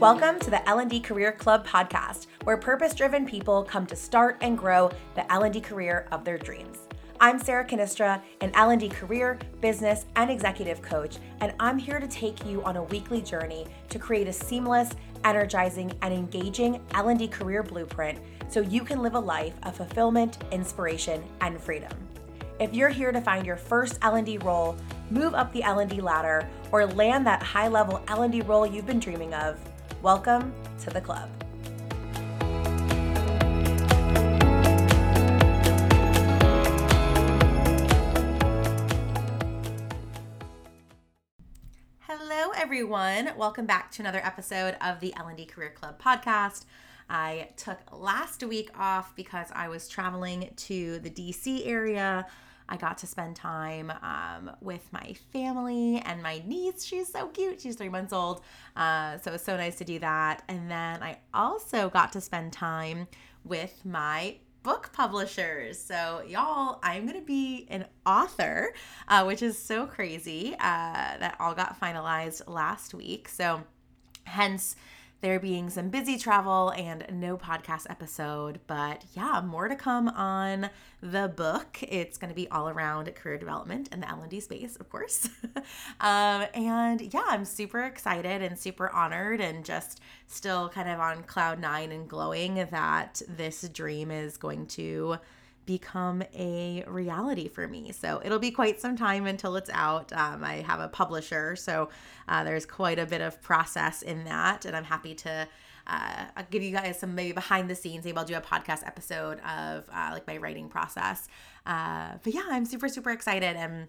Welcome to the L&D Career Club podcast, where purpose-driven people come to start and grow the L&D career of their dreams. I'm Sarah Cannistra, an L&D career, business, and executive coach, and I'm here to take you on a weekly journey to create a seamless, energizing, and engaging L&D career blueprint so you can live a life of fulfillment, inspiration, and freedom. If you're here to find your first L&D role, move up the L&D ladder, or land that high-level L&D role you've been dreaming of, welcome to the club. Hello, everyone. Welcome back to another episode of the L&D Career Club podcast. I took last week off because I was traveling to the DC area. I got to spend time um, with my family and my niece. She's so cute. She's three months old. Uh, so it was so nice to do that. And then I also got to spend time with my book publishers. So, y'all, I'm going to be an author, uh, which is so crazy. Uh, that all got finalized last week. So, hence, there being some busy travel and no podcast episode. But yeah, more to come on the book. It's going to be all around career development and the L&D space, of course. um, and yeah, I'm super excited and super honored and just still kind of on cloud nine and glowing that this dream is going to become a reality for me. So it'll be quite some time until it's out. Um, I have a publisher, so uh, there's quite a bit of process in that, and I'm happy to. Uh, I'll give you guys some maybe behind the scenes. Maybe I'll do a podcast episode of uh, like my writing process. Uh, but yeah, I'm super super excited and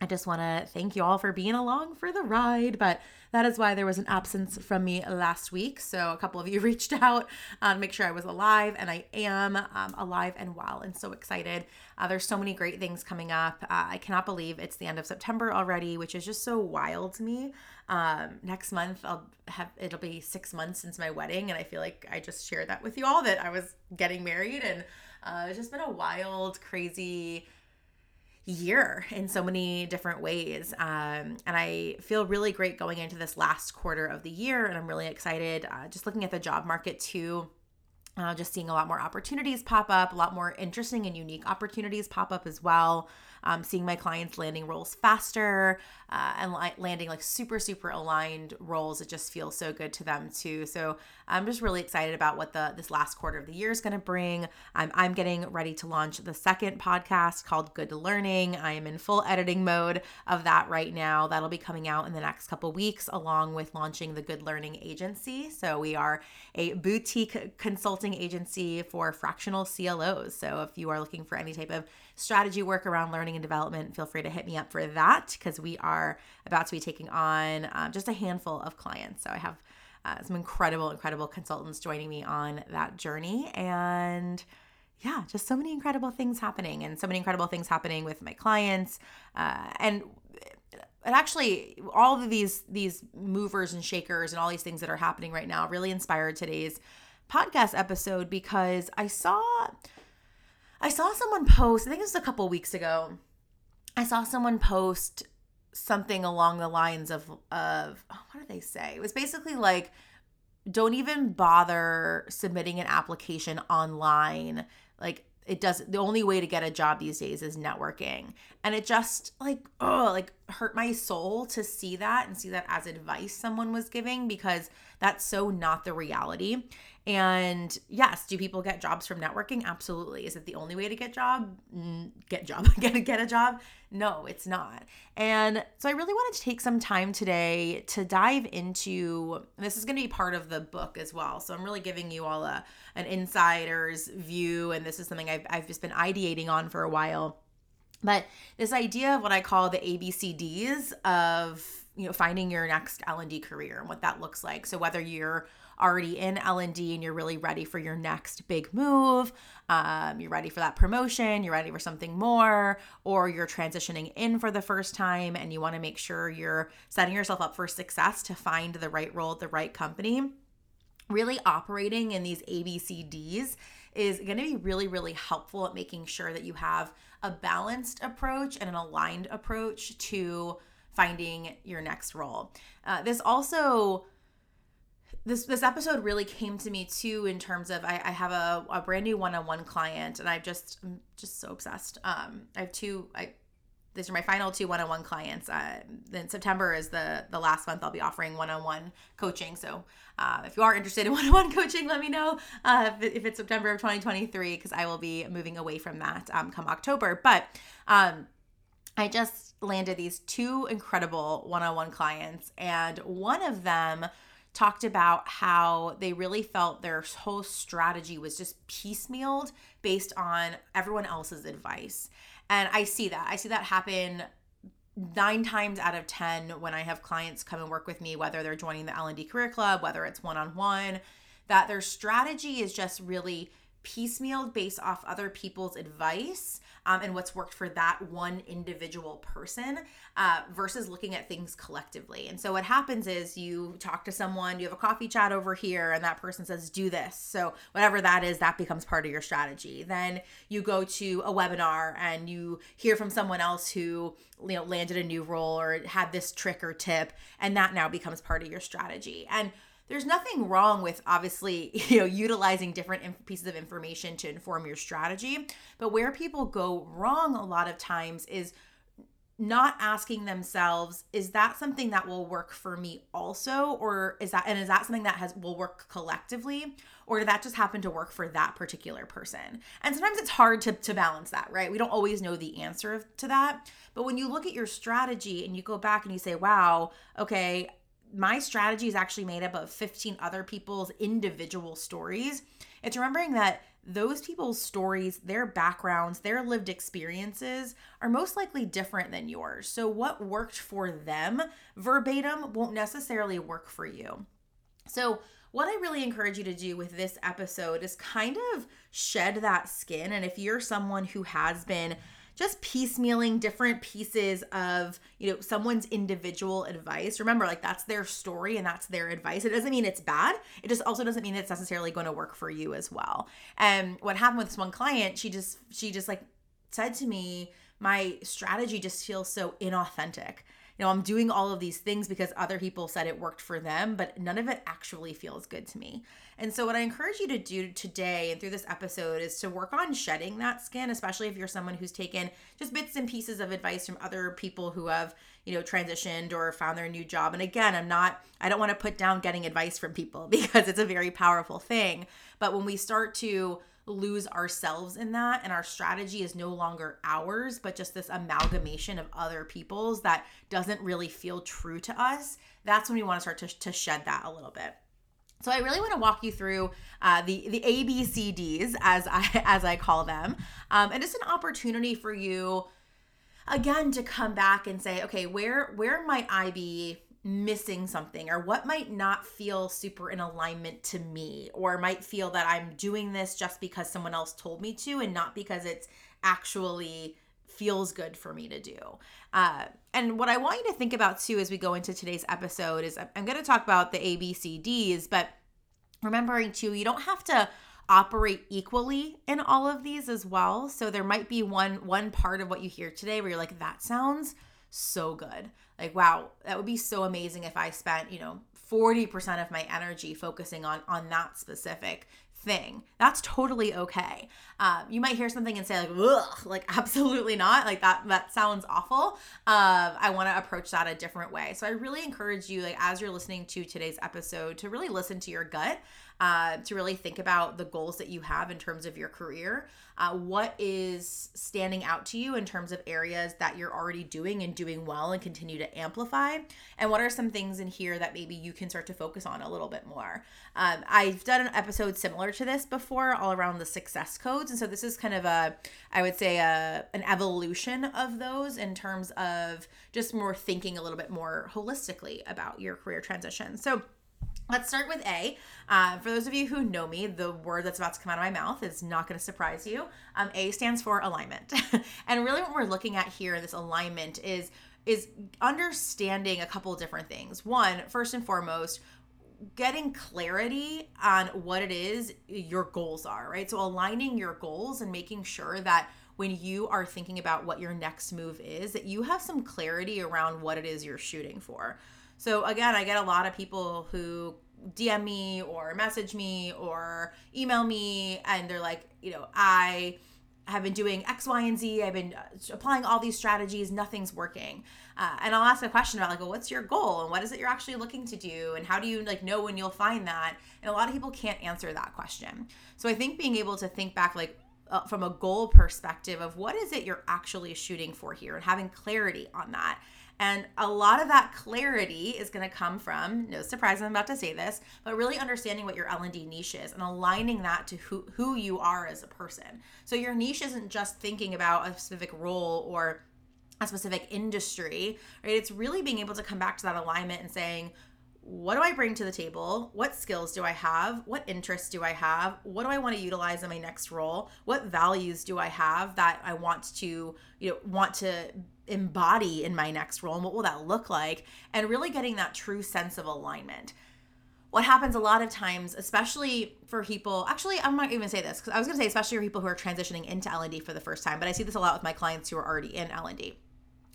I just want to thank you all for being along for the ride. But that is why there was an absence from me last week. So a couple of you reached out uh, to make sure I was alive, and I am um, alive and well and so excited. Uh, there's so many great things coming up. Uh, I cannot believe it's the end of September already, which is just so wild to me. Um, next month, I'll have it'll be six months since my wedding, and I feel like I just shared that with you all that I was getting married, and uh, it's just been a wild, crazy year in so many different ways. Um, and I feel really great going into this last quarter of the year. And I'm really excited uh, just looking at the job market too. Uh, just seeing a lot more opportunities pop up, a lot more interesting and unique opportunities pop up as well um, seeing my clients landing roles faster uh, and li- landing like super, super aligned roles. It just feels so good to them too. So I'm just really excited about what the this last quarter of the year is going to bring. I'm, I'm getting ready to launch the second podcast called Good Learning. I am in full editing mode of that right now. That'll be coming out in the next couple weeks, along with launching the Good Learning Agency. So we are a boutique consulting agency for fractional CLOs. So if you are looking for any type of strategy work around learning and development, feel free to hit me up for that because we are about to be taking on um, just a handful of clients. So I have uh, some incredible, incredible consultants joining me on that journey. And yeah, just so many incredible things happening and so many incredible things happening with my clients. Uh, and and actually all of these these movers and shakers and all these things that are happening right now really inspired today's podcast episode because I saw I saw someone post, I think it was a couple weeks ago. I saw someone post something along the lines of of oh, what did they say? It was basically like don't even bother submitting an application online. Like it does the only way to get a job these days is networking. And it just like oh like hurt my soul to see that and see that as advice someone was giving because that's so not the reality. And yes, do people get jobs from networking? Absolutely. Is it the only way to get job? Get job, get a, get a job? No, it's not. And so I really wanted to take some time today to dive into this is going to be part of the book as well. So I'm really giving you all a an insider's view and this is something I've I've just been ideating on for a while. But this idea of what I call the ABCDs of you know finding your next L&D career and what that looks like. So whether you're already in L&D and you're really ready for your next big move, um, you're ready for that promotion, you're ready for something more, or you're transitioning in for the first time and you want to make sure you're setting yourself up for success to find the right role at the right company. Really operating in these ABCDs is going to be really, really helpful at making sure that you have a balanced approach and an aligned approach to finding your next role. Uh, this also this this episode really came to me too in terms of I, I have a, a brand new one-on-one client and I just I'm just so obsessed. Um, I have two I these are my final two one-on-one clients. Uh, then September is the the last month I'll be offering one-on-one coaching. So uh, if you are interested in one-on-one coaching, let me know uh, if, if, it's September of 2023 because I will be moving away from that um, come October. But um, I just landed these two incredible one-on-one clients, and one of them talked about how they really felt their whole strategy was just piecemealed based on everyone else's advice. And I see that. I see that happen nine times out of 10 when I have clients come and work with me, whether they're joining the L&D Career Club, whether it's one-on-one, that their strategy is just really piecemealed based off other people's advice um, and what's worked for that one individual person uh, versus looking at things collectively. And so what happens is you talk to someone, you have a coffee chat over here, and that person says, do this. So whatever that is, that becomes part of your strategy. Then you go to a webinar and you hear from someone else who you know landed a new role or had this trick or tip, and that now becomes part of your strategy. And there's nothing wrong with obviously you know utilizing different pieces of information to inform your strategy. But where people go wrong a lot of times is not asking themselves is that something that will work for me also? Or is that and is that something that has will work collectively? Or did that just happen to work for that particular person? And sometimes it's hard to, to balance that right? We don't always know the answer to that. But when you look at your strategy and you go back and you say wow okay my strategy is actually made up of 15 other people's individual stories. It's remembering that those people's stories, their backgrounds, their lived experiences are most likely different than yours. So, what worked for them verbatim won't necessarily work for you. So, what I really encourage you to do with this episode is kind of shed that skin. And if you're someone who has been just piecemealing different pieces of you know someone's individual advice. Remember like that's their story and that's their advice. It doesn't mean it's bad. It just also doesn't mean it's necessarily going to work for you as well. And what happened with this one client she just she just like said to me my strategy just feels so inauthentic you know, I'm doing all of these things because other people said it worked for them, but none of it actually feels good to me. And so, what I encourage you to do today and through this episode is to work on shedding that skin, especially if you're someone who's taken just bits and pieces of advice from other people who have, you know, transitioned or found their new job. And again, I'm not, I don't want to put down getting advice from people because it's a very powerful thing. But when we start to lose ourselves in that and our strategy is no longer ours but just this amalgamation of other people's that doesn't really feel true to us that's when we want to start to, to shed that a little bit. So I really want to walk you through uh, the the ABCDs as I as I call them, um, and it's an opportunity for you again to come back and say, okay, where where might I be missing something or what might not feel super in alignment to me or might feel that I'm doing this just because someone else told me to and not because it's actually feels good for me to do. Uh, and what I want you to think about too as we go into today's episode is I'm going to talk about the ABCDs, but remembering too, you don't have to operate equally in all of these as well. So there might be one one part of what you hear today where you're like, that sounds so good. Like, wow, that would be so amazing if I spent, you know, 40% of my energy focusing on on that specific thing. That's totally okay. Um, you might hear something and say like, "Ugh," like absolutely not. Like that that sounds awful. Uh, I want to approach that a different way. So I really encourage you, like as you're listening to today's episode, to really listen to your gut uh, to really think about the goals that you have in terms of your career. Uh, what is standing out to you in terms of areas that you're already doing and doing well and continue to amplify? And what are some things in here that maybe you can start to focus on a little bit more? Um, I've done an episode similar to this before, all around the success codes. And so this is kind of a, I would say, a, an evolution of those in terms of just more thinking a little bit more holistically about your career transition. So, Let's start with A. Uh, for those of you who know me, the word that's about to come out of my mouth is not going to surprise you. Um, a stands for alignment, and really, what we're looking at here this alignment is is understanding a couple different things. One, first and foremost, getting clarity on what it is your goals are, right? So aligning your goals and making sure that when you are thinking about what your next move is, that you have some clarity around what it is you're shooting for. So again, I get a lot of people who DM me or message me or email me and they're like, you know, I have been doing X, Y, and Z. I've been uh, applying all these strategies. Nothing's working. Uh, and I'll ask a question about like, well, what's your goal and what is it you're actually looking to do and how do you like know when you'll find that? And a lot of people can't answer that question. So I think being able to think back like uh, from a goal perspective of what is it you're actually shooting for here and having clarity on that and a lot of that clarity is going to come from, no surprise I'm about to say this, but really understanding what your L&D niche is and aligning that to who, who you are as a person. So your niche isn't just thinking about a specific role or a specific industry, right? It's really being able to come back to that alignment and saying, what do I bring to the table? What skills do I have? What interests do I have? What do I want to utilize in my next role? What values do I have that I want to, you know, want to embody in my next role and what will that look like and really getting that true sense of alignment. What happens a lot of times especially for people actually i'm not even say this because i was going to say especially for people who are transitioning into l&d for the first time but i see this a lot with my clients who are already in l&d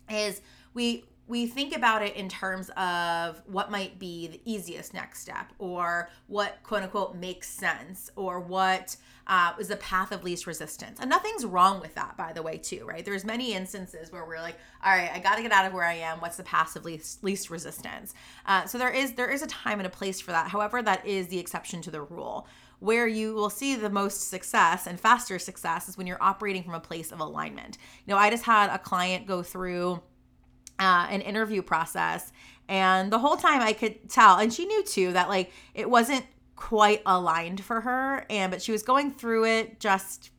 is we we think about it in terms of what might be the easiest next step or what quote unquote makes sense or what uh, is the path of least resistance. And nothing's wrong with that by the way too right? There's many instances where we're like all right i got to get out of where i am. What's the path of least least resistance? Uh, so there is there is a time and a place for that. However that is the exception to the rule. Where you will see the most success and faster success is when you're operating from a place of alignment. You know i just had a client go through uh, an interview process. And the whole time i could tell and she knew too that like it wasn't quite aligned for her. And but she was going through it just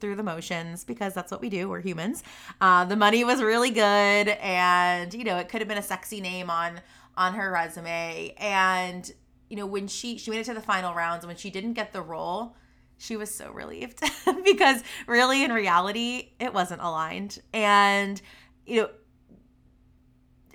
through the motions because that's what we do we're humans. Uh, the money was really good and you know it could have been a sexy name on on her resume. And you know when she she made it to the final rounds and when she didn't get the role she was so relieved because really in reality it wasn't aligned. And you know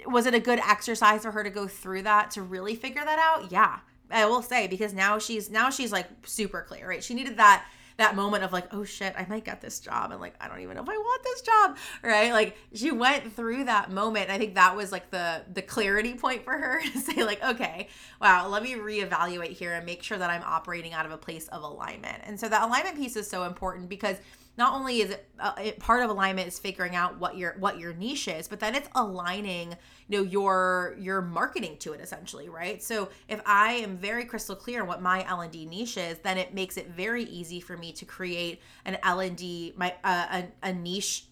was it a good exercise for her to go through that to really figure that out? Yeah. I will say because now she's now she's like super clear, right? She needed that that moment of like, oh shit, I might get this job. And like, I don't even know if I want this job. Right. Like she went through that moment. I think that was like the the clarity point for her to say, like, okay, wow, let me reevaluate here and make sure that I'm operating out of a place of alignment. And so the alignment piece is so important because not only is it, uh, it, part of alignment is figuring out what your what your niche is but then it's aligning you know your your marketing to it essentially right? So if i am very crystal clear on what my l&d niche is then it makes it very easy for me to create an l&d my uh, a, a niche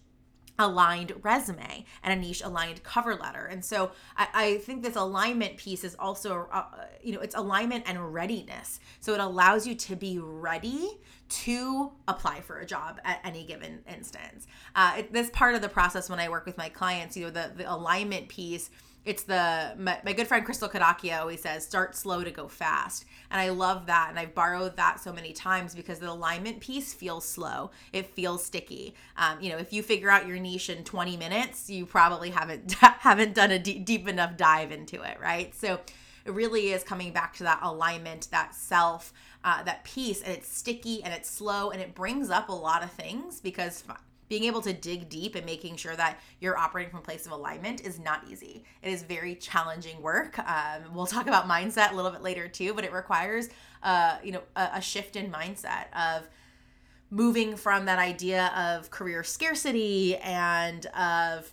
aligned resume and a niche aligned cover letter. And so I, I think this alignment piece is also, uh, you know, it's alignment and readiness. So it allows you to be ready to apply for a job at any given instance. Uh, it, this part of the process when I work with my clients, you know, the, the alignment piece it's the my, my, good friend Crystal Kadakia always says start slow to go fast. And i love that and i've borrowed that so many times because the alignment piece feels slow. It feels sticky. Um, you know if you figure out your niche in 20 minutes you probably haven't haven't done a deep, deep enough dive into it right? So it really is coming back to that alignment that self uh, that piece and it's sticky and it's slow and it brings up a lot of things because being able to dig deep and making sure that you're operating from a place of alignment is not easy. It is very challenging work. Um, we'll talk about mindset a little bit later too, but it requires, uh, you know, a, a shift in mindset of moving from that idea of career scarcity and of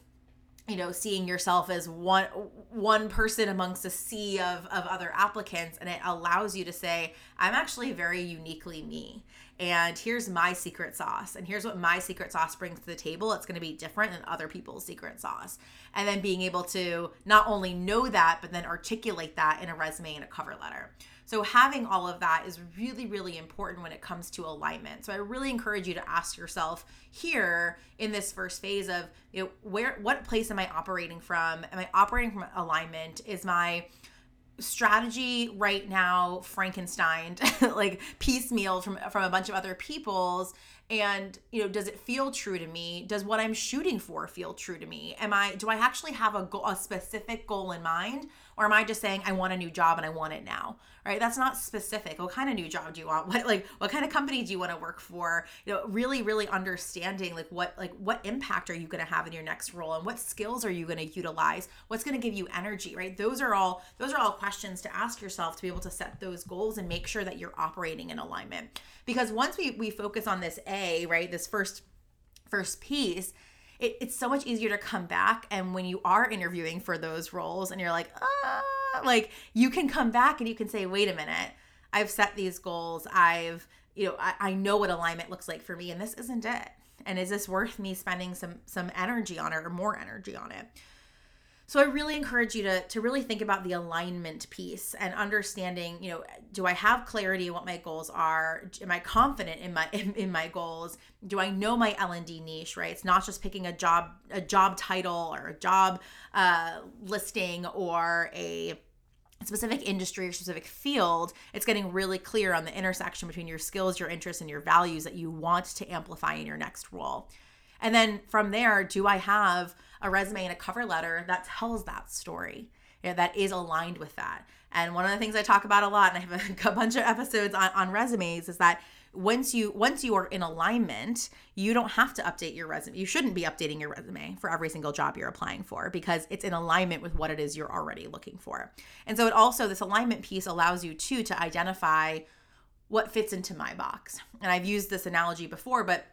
you know seeing yourself as one one person amongst a sea of, of other applicants and it allows you to say i'm actually very uniquely me and here's my secret sauce and here's what my secret sauce brings to the table it's going to be different than other people's secret sauce and then being able to not only know that but then articulate that in a resume and a cover letter so having all of that is really, really important when it comes to alignment. So I really encourage you to ask yourself here in this first phase of, you know, where what place am I operating from? Am I operating from alignment? Is my strategy right now Frankenstein like piecemeal from from a bunch of other people's. And you know does it feel true to me? Does what i'm shooting for feel true to me? Am i do i actually have a goal a specific goal in mind? Or am i just saying i want a new job and i want it now right? That's not specific. What kind of new job do you want? What like what kind of company do you want to work for? You know really really understanding like what like what impact are you going to have in your next role and what skills are you going to utilize? What's going to give you energy right? Those are all those are all questions to ask yourself to be able to set those goals and make sure that you're operating in alignment. Because once we we focus on this a right this first first piece it, it's so much easier to come back. And when you are interviewing for those roles and you're like ah like you can come back and you can say wait a minute. I've set these goals. I've you know I, I know what alignment looks like for me and this isn't it. And is this worth me spending some some energy on it or more energy on it so I really encourage you to to really think about the alignment piece and understanding, you know, do I have clarity on what my goals are? Am I confident in my in, in my goals? Do I know my L&D niche, right? It's not just picking a job a job title or a job uh, listing or a specific industry or specific field, it's getting really clear on the intersection between your skills, your interests, and your values that you want to amplify in your next role. And then from there, do I have a resume and a cover letter that tells that story? You know, that is aligned with that. And one of the things I talk about a lot, and I have a, bunch of episodes on, on resumes, is that once you once you are in alignment you don't have to update your resume you shouldn't be updating your resume for every single job you're applying for because it's in alignment with what it is you're already looking for and so it also this alignment piece allows you too to identify what fits into my box and i've used this analogy before but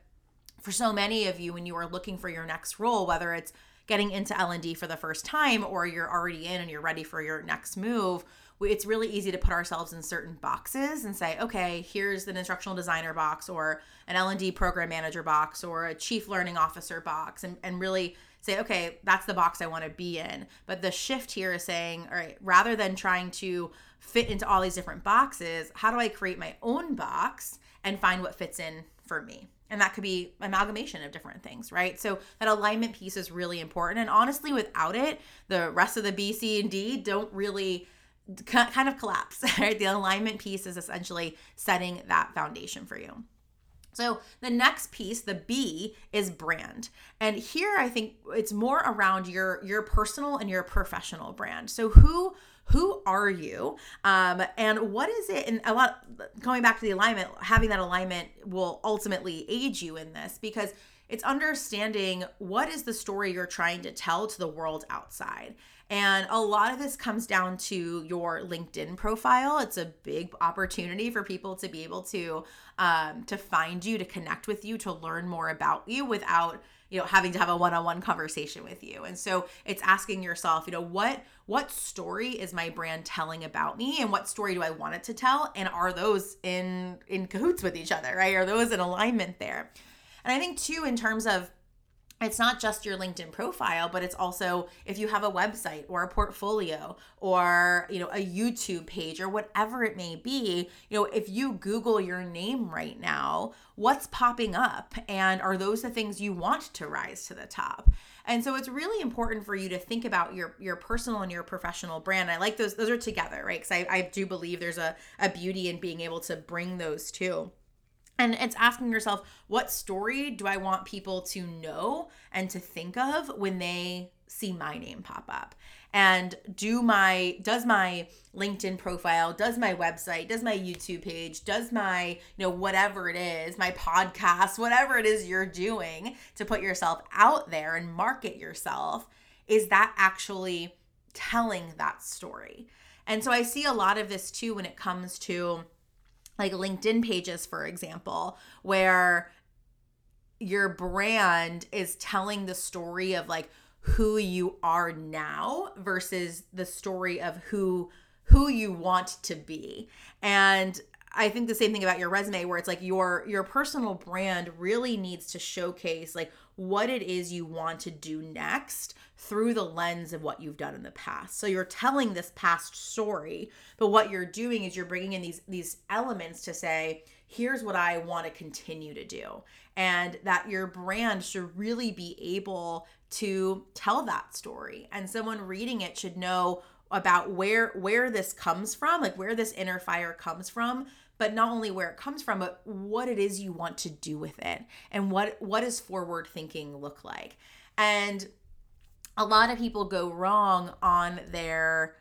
for so many of you when you are looking for your next role whether it's getting into L&D for the first time or you're already in and you're ready for your next move it's really easy to put ourselves in certain boxes and say okay here's an instructional designer box or an L&D program manager box or a chief learning officer box and, and really say okay that's the box i want to be in. But the shift here is saying all right rather than trying to fit into all these different boxes how do i create my own box and find what fits in for me and that could be amalgamation of different things right so that alignment piece is really important and honestly without it the rest of the b c and d don't really kind of collapse right the alignment piece is essentially setting that foundation for you so the next piece, the B, is brand. And here I think it's more around your your personal and your professional brand. So who who are you um, and what is it and a lot going back to the alignment having that alignment will ultimately aid you in this because it's understanding what is the story you're trying to tell to the world outside and a lot of this comes down to your LinkedIn profile. It's a big opportunity for people to be able to um, to find you, to connect with you, to learn more about you without you know having to have a one-on-one conversation with you. And so it's asking yourself you know what what story is my brand telling about me and what story do i want it to tell? And are those in in cahoots with each other right? Are those in alignment there? And i think too in terms of it's not just your linkedin profile but it's also if you have a website or a portfolio or you know a youtube page or whatever it may be you know if you google your name right now what's popping up? And are those the things you want to rise to the top? And so it's really important for you to think about your your personal and your professional brand. I like those those are together right? Because I, I do believe there's a, a beauty in being able to bring those two and it's asking yourself, what story do I want people to know and to think of when they see my name pop up? And do my does my LinkedIn profile, does my website, does my YouTube page, does my, you know, whatever it is, my podcast, whatever it is you're doing to put yourself out there and market yourself, is that actually telling that story? And so I see a lot of this too when it comes to like LinkedIn pages, for example, where your brand is telling the story of like who you are now versus the story of who who you want to be. And I think the same thing about your resume where it's like your your personal brand really needs to showcase like what it is you want to do next through the lens of what you've done in the past. So you're telling this past story, but what you're doing is you're bringing in these these elements to say, here's what I want to continue to do. And that your brand should really be able to tell that story. And someone reading it should know about where where this comes from, like where this inner fire comes from, but not only where it comes from, but what it is you want to do with it and what what does forward thinking look like. And a lot of people go wrong on their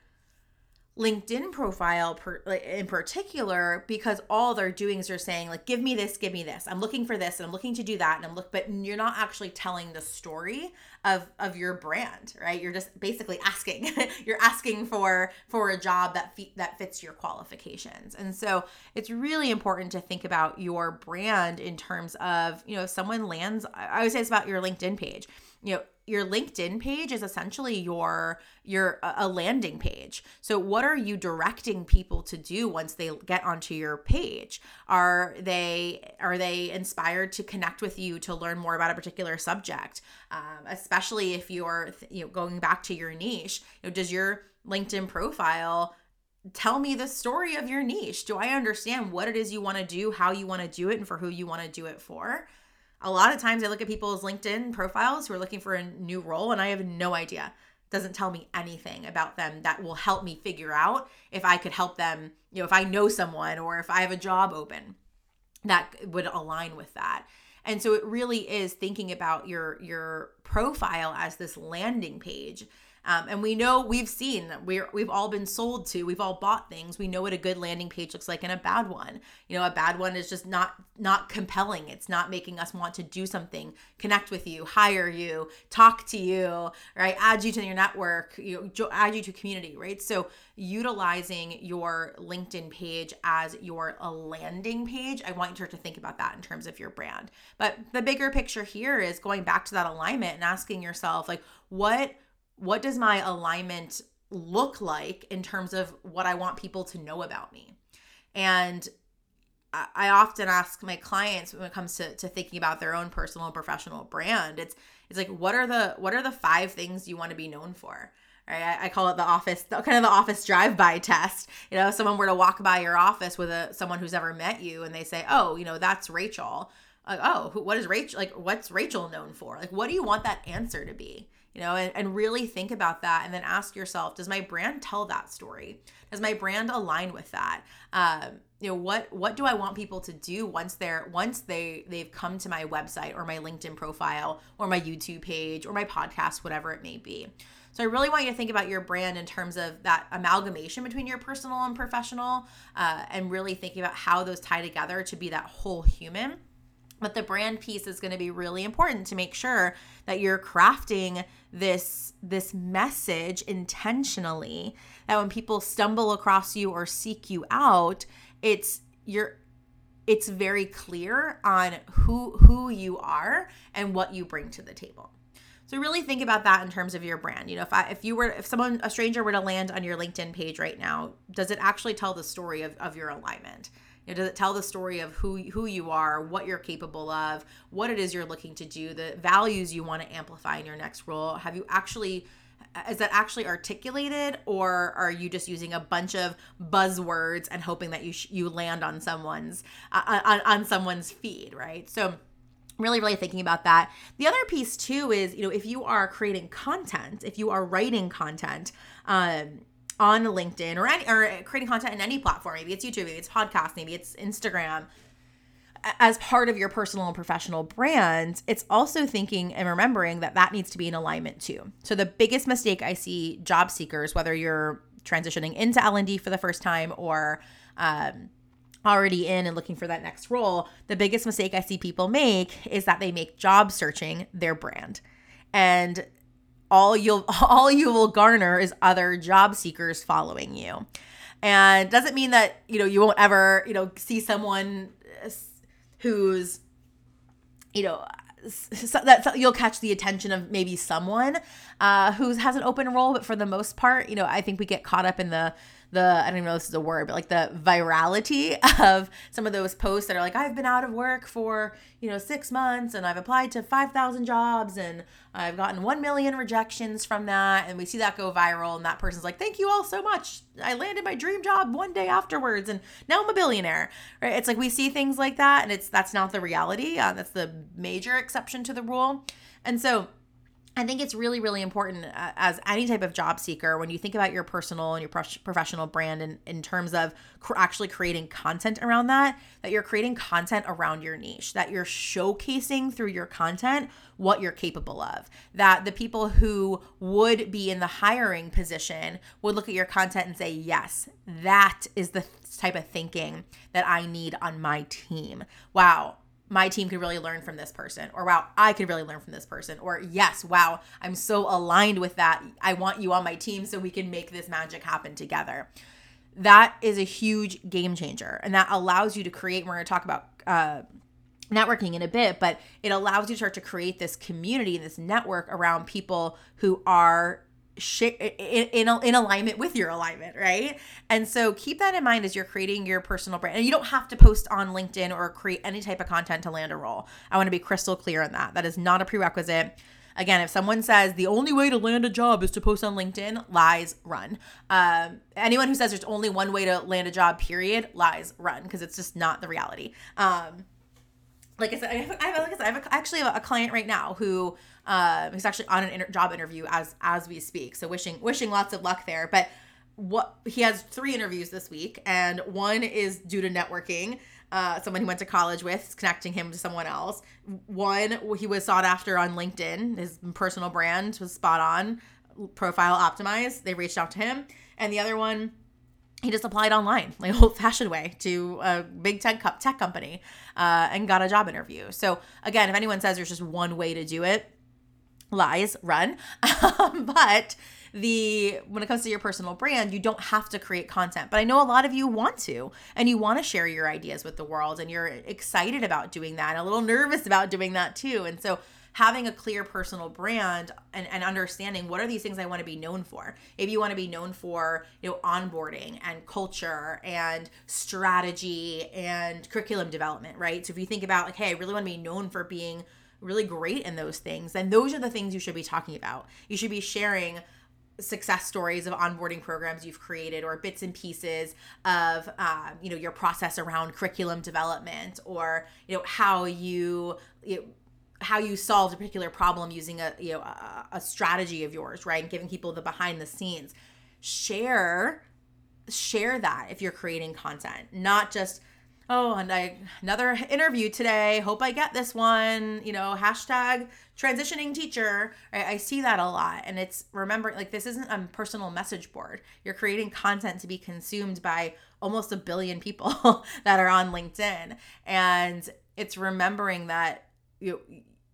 LinkedIn profile per, in particular because all they're doing is they're saying like give me this give me this. I'm looking for this and I'm looking to do that and I'm look but you're not actually telling the story of of your brand right? You're just basically asking you're asking for for a job that fe- that fits your qualifications. And so it's really important to think about your brand in terms of you know if someone lands I always say it's about your LinkedIn page you know your LinkedIn page is essentially your your a landing page. So what are you directing people to do once they get onto your page? Are they are they inspired to connect with you to learn more about a particular subject? Um, especially if you're you know going back to your niche, you know, does your LinkedIn profile tell me the story of your niche? Do I understand what it is you want to do, how you want to do it, and for who you want to do it for? A lot of times I look at people's LinkedIn profiles who are looking for a new role and I have no idea. Doesn't tell me anything about them that will help me figure out if I could help them, you know, if I know someone or if I have a job open that would align with that. And so it really is thinking about your your profile as this landing page um, and we know we've seen we're we've all been sold to, we've all bought things. We know what a good landing page looks like and a bad one. You know, a bad one is just not not compelling. It's not making us want to do something, connect with you, hire you, talk to you, right? Add you to your network, you know, add you to community, right? So utilizing your LinkedIn page as your landing page, I want you to think about that in terms of your brand. But the bigger picture here is going back to that alignment and asking yourself like what what does my alignment look like in terms of what I want people to know about me? And I often ask my clients when it comes to, to thinking about their own personal and professional brand, it's it's like what are the what are the five things you want to be known for? Right? I, I call it the office, the, kind of the office drive-by test. You know, if someone were to walk by your office with a someone who's ever met you and they say, "Oh, you know, that's Rachel." Like, oh, who, what is Rachel like? What's Rachel known for? Like, what do you want that answer to be? You know, and, and really think about that and then ask yourself, does my brand tell that story? Does my brand align with that? Um, you know what what do i want people to do once they're once they they've come to my website or my linkedin profile or my youtube page or my podcast whatever it may be so i really want you to think about your brand in terms of that amalgamation between your personal and professional uh, and really thinking about how those tie together to be that whole human but the brand piece is going to be really important to make sure that you're crafting this this message intentionally that when people stumble across you or seek you out, it's you're it's very clear on who who you are and what you bring to the table. So really think about that in terms of your brand. You know, if I if you were if someone a stranger were to land on your LinkedIn page right now, does it actually tell the story of, of your alignment? You know, does it tell the story of who who you are, what you're capable of, what it is you're looking to do, the values you want to amplify in your next role? Have you actually is that actually articulated or are you just using a bunch of buzzwords and hoping that you sh- you land on someone's uh, on, on someone's feed, right? So really really thinking about that the other piece too is you know if you are creating content if you are writing content um, on LinkedIn or any, or creating content in any platform. Maybe it's YouTube, maybe it's podcast, maybe it's Instagram. As part of your personal and professional brand, it's also thinking and remembering that that needs to be in alignment too. So the biggest mistake I see job seekers, whether you're transitioning into L&D for the first time or um, already in and looking for that next role, the biggest mistake I see people make is that they make job searching their brand. And all you'll all you will garner is other job seekers following you. And doesn't mean that you know you won't ever you know see someone who's you know so that you'll catch the attention of maybe someone uh, who has an open role but for the most part you know i think we get caught up in the the I don't even know if this is a word, but like the virality of some of those posts that are like, I've been out of work for, you know, six months and I've applied to 5,000 jobs and I've gotten 1 million rejections from that. And we see that go viral and that person's like, thank you all so much. I landed my dream job one day afterwards and now I'm a billionaire, right? It's like we see things like that and it's, that's not the reality. Uh, that's the major exception to the rule. And so I think it's really, really important uh, as any type of job seeker when you think about your personal and your professional brand in, in terms of actually creating content around that, that you're creating content around your niche, that you're showcasing through your content what you're capable of. That the people who would be in the hiring position would look at your content and say, yes, that is the type of thinking that I need on my team. Wow, my team could really learn from this person or wow i could really learn from this person or yes wow i'm so aligned with that. I want you on my team so we can make this magic happen together. That is a huge game changer and that allows you to create we're going to talk about uh, networking in a bit but it allows you to start to create this community and this network around people who are in, in alignment with your alignment, right? And so keep that in mind as you're creating your personal brand. And you don't have to post on LinkedIn or create any type of content to land a role. I want to be crystal clear on that. That is not a prerequisite. Again, if someone says the only way to land a job is to post on LinkedIn, lies, run. Um, anyone who says there's only one way to land a job, period, lies, run, because it's just not the reality. Um, like I said, I have, I have, like I, said, I have a, actually a client right now who uh, he's actually on an inter- job interview as as we speak. So wishing wishing lots of luck there. But what he has three interviews this week, and one is due to networking. Uh, someone he went to college with is connecting him to someone else. One he was sought after on LinkedIn. His personal brand was spot on, profile optimized. They reached out to him, and the other one he just applied online, like old fashioned way, to a big tech tech company, uh, and got a job interview. So again, if anyone says there's just one way to do it, lies, run. Um, but the when it comes to your personal brand, you don't have to create content. But I know a lot of you want to, and you want to share your ideas with the world, and you're excited about doing that, and a little nervous about doing that too. And so having a clear personal brand and, and understanding what are these things I want to be known for. If you want to be known for, you know, onboarding and culture and strategy and curriculum development, right? So if you think about like, hey, I really want to be known for being really great in those things, then those are the things you should be talking about. You should be sharing success stories of onboarding programs you've created or bits and pieces of um, you know your process around curriculum development or you know how you, you know, how you solved a particular problem using a you know a, a strategy of yours right and giving people the behind the scenes share share that if you're creating content not just oh, and I another interview today. Hope I get this one. You know, hashtag transitioning teacher. I see that a lot, and it's remember like this isn't a personal message board. You're creating content to be consumed by almost a billion people that are on LinkedIn, and it's remembering that you.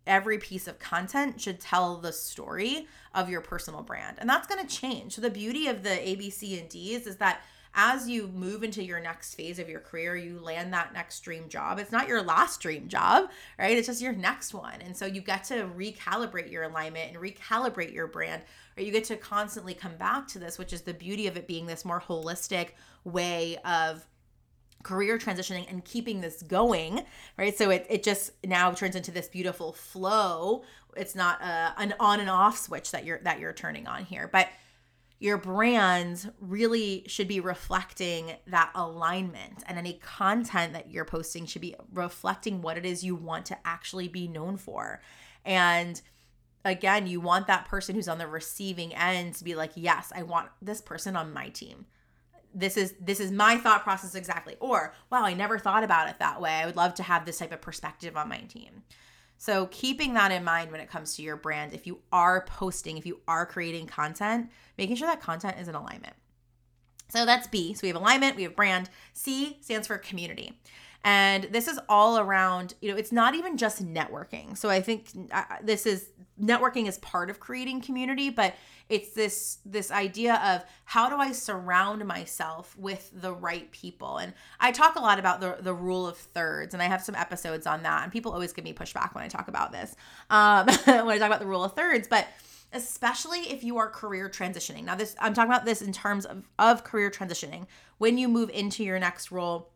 Every piece of content should tell the story of your personal brand. And that's going to change. So, the beauty of the A, B, C, and D's is that as you move into your next phase of your career, you land that next dream job. It's not your last dream job, right? It's just your next one. And so you get to recalibrate your alignment and recalibrate your brand, or you get to constantly come back to this, which is the beauty of it being this more holistic way of career transitioning and keeping this going right? So it, it just now turns into this beautiful flow. It's not a, an on and off switch that you're that you're turning on here but your brand really should be reflecting that alignment and any content that you're posting should be reflecting what it is you want to actually be known for. And again you want that person who's on the receiving end to be like yes i want this person on my team this is this is my thought process exactly or wow i never thought about it that way i would love to have this type of perspective on my team so, keeping that in mind when it comes to your brand, if you are posting, if you are creating content, making sure that content is in alignment. So, that's B. So, we have alignment, we have brand. C stands for community. And this is all around, you know, it's not even just networking. So, I think uh, this is networking is part of creating community, but it's this this idea of how do I surround myself with the right people. And I talk a lot about the the rule of thirds, and I have some episodes on that. And people always give me pushback when I talk about this, um, when I talk about the rule of thirds, but especially if you are career transitioning. Now, this I'm talking about this in terms of, of career transitioning. When you move into your next role,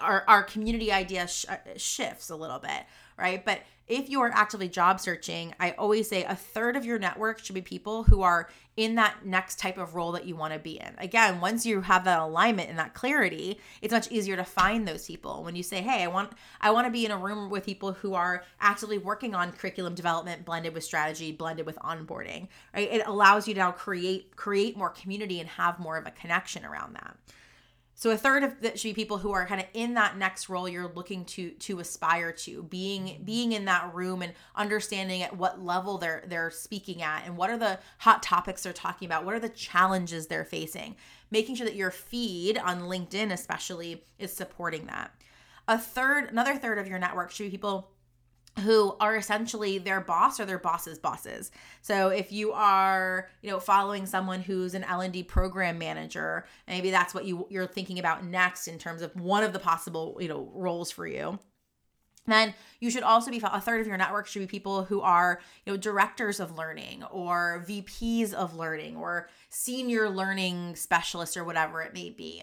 our, our community idea sh- uh, shifts a little bit, right? But if you are actively job searching, I always say a third of your network should be people who are in that next type of role that you want to be in. Again, once you have that alignment and that clarity, it's much easier to find those people. When you say, "Hey, I want I want to be in a room with people who are actively working on curriculum development blended with strategy, blended with onboarding." Right? It allows you to now create create more community and have more of a connection around that. So a third of that should be people who are kind of in that next role you're looking to to aspire to, being mm-hmm. being in that room and understanding at what level they're they're speaking at and what are the hot topics they're talking about, what are the challenges they're facing. Making sure that your feed on LinkedIn especially is supporting that. A third another third of your network should be people who are essentially their boss or their boss's bosses. So if you are, you know, following someone who's an L&D program manager, maybe that's what you you're thinking about next in terms of one of the possible, you know, roles for you. Then you should also be a third of your network should be people who are, you know, directors of learning or VPs of learning or senior learning specialists or whatever it may be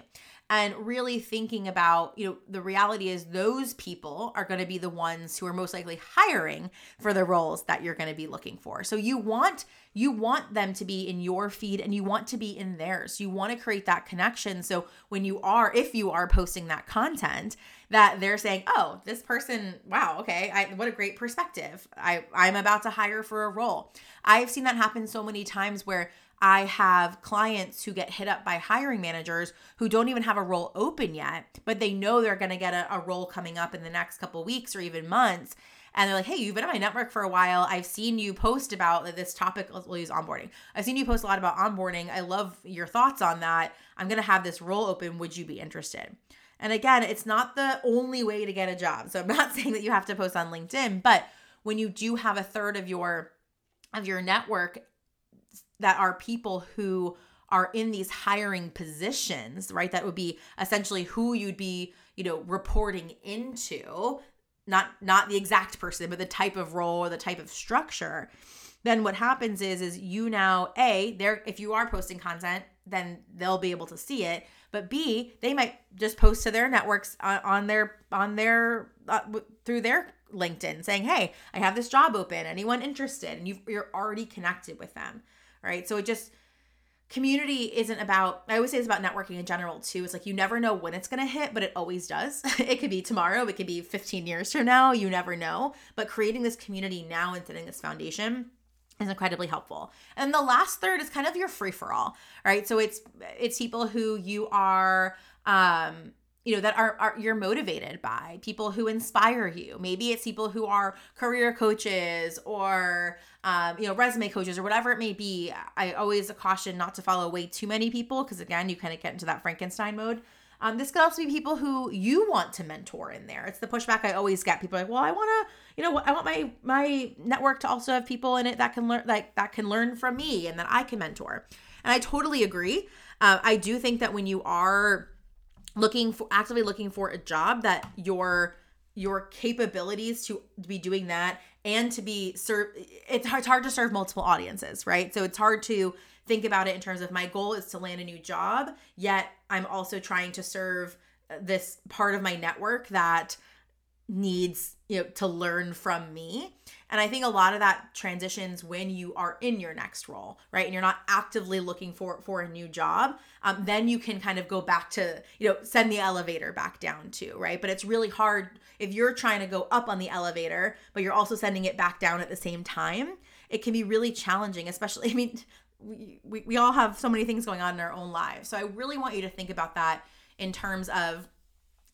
and really thinking about, you know, the reality is those people are going to be the ones who are most likely hiring for the roles that you're going to be looking for. So you want you want them to be in your feed and you want to be in theirs. You want to create that connection so when you are if you are posting that content that they're saying, "Oh, this person, wow, okay, I, what a great perspective. I I'm about to hire for a role." I've seen that happen so many times where I have clients who get hit up by hiring managers who don't even have a role open yet, but they know they're going to get a, a, role coming up in the next couple weeks or even months. And they're like, hey, you've been on my network for a while. I've seen you post about this topic. We'll use onboarding. I've seen you post a lot about onboarding. I love your thoughts on that. I'm going to have this role open. Would you be interested? And again, it's not the only way to get a job. So I'm not saying that you have to post on LinkedIn, but when you do have a third of your of your network that are people who are in these hiring positions, right? That would be essentially who you'd be, you know, reporting into, not not the exact person, but the type of role or the type of structure. Then what happens is is you now a there if you are posting content, then they'll be able to see it. But B, they might just post to their networks on, on their on their uh, through their LinkedIn saying, "Hey, I have this job open. Anyone interested?" And you you're already connected with them right? So it just community isn't about i always say it's about networking in general too. It's like you never know when it's going to hit but it always does. It could be tomorrow it could be 15 years from now you never know. But creating this community now and setting this foundation is incredibly helpful. And the last third is kind of your free for all right? So it's it's people who you are um you know that are, are you're motivated by people who inspire you. Maybe it's people who are career coaches or um, you know resume coaches or whatever it may be. I always caution not to follow way too many people because again you kind of get into that frankenstein mode. Um, this could also be people who you want to mentor in there. It's the pushback i always get. People like well i want to you know i want my my network to also have people in it that can learn like that can learn from me and that i can mentor. And i totally agree. Uh, i do think that when you are looking for actively looking for a job that your your capabilities to be doing that and to be serve it's hard, it's hard to serve multiple audiences right? So it's hard to think about it in terms of my goal is to land a new job yet i'm also trying to serve uh, this part of my network that needs you know to learn from me. And i think a lot of that transitions when you are in your next role right? And you're not actively looking for for a new job um, then you can kind of go back to you know send the elevator back down too right? But it's really hard if you're trying to go up on the elevator but you're also sending it back down at the same time it can be really challenging especially i mean we, we, we all have so many things going on in our own lives. So i really want you to think about that in terms of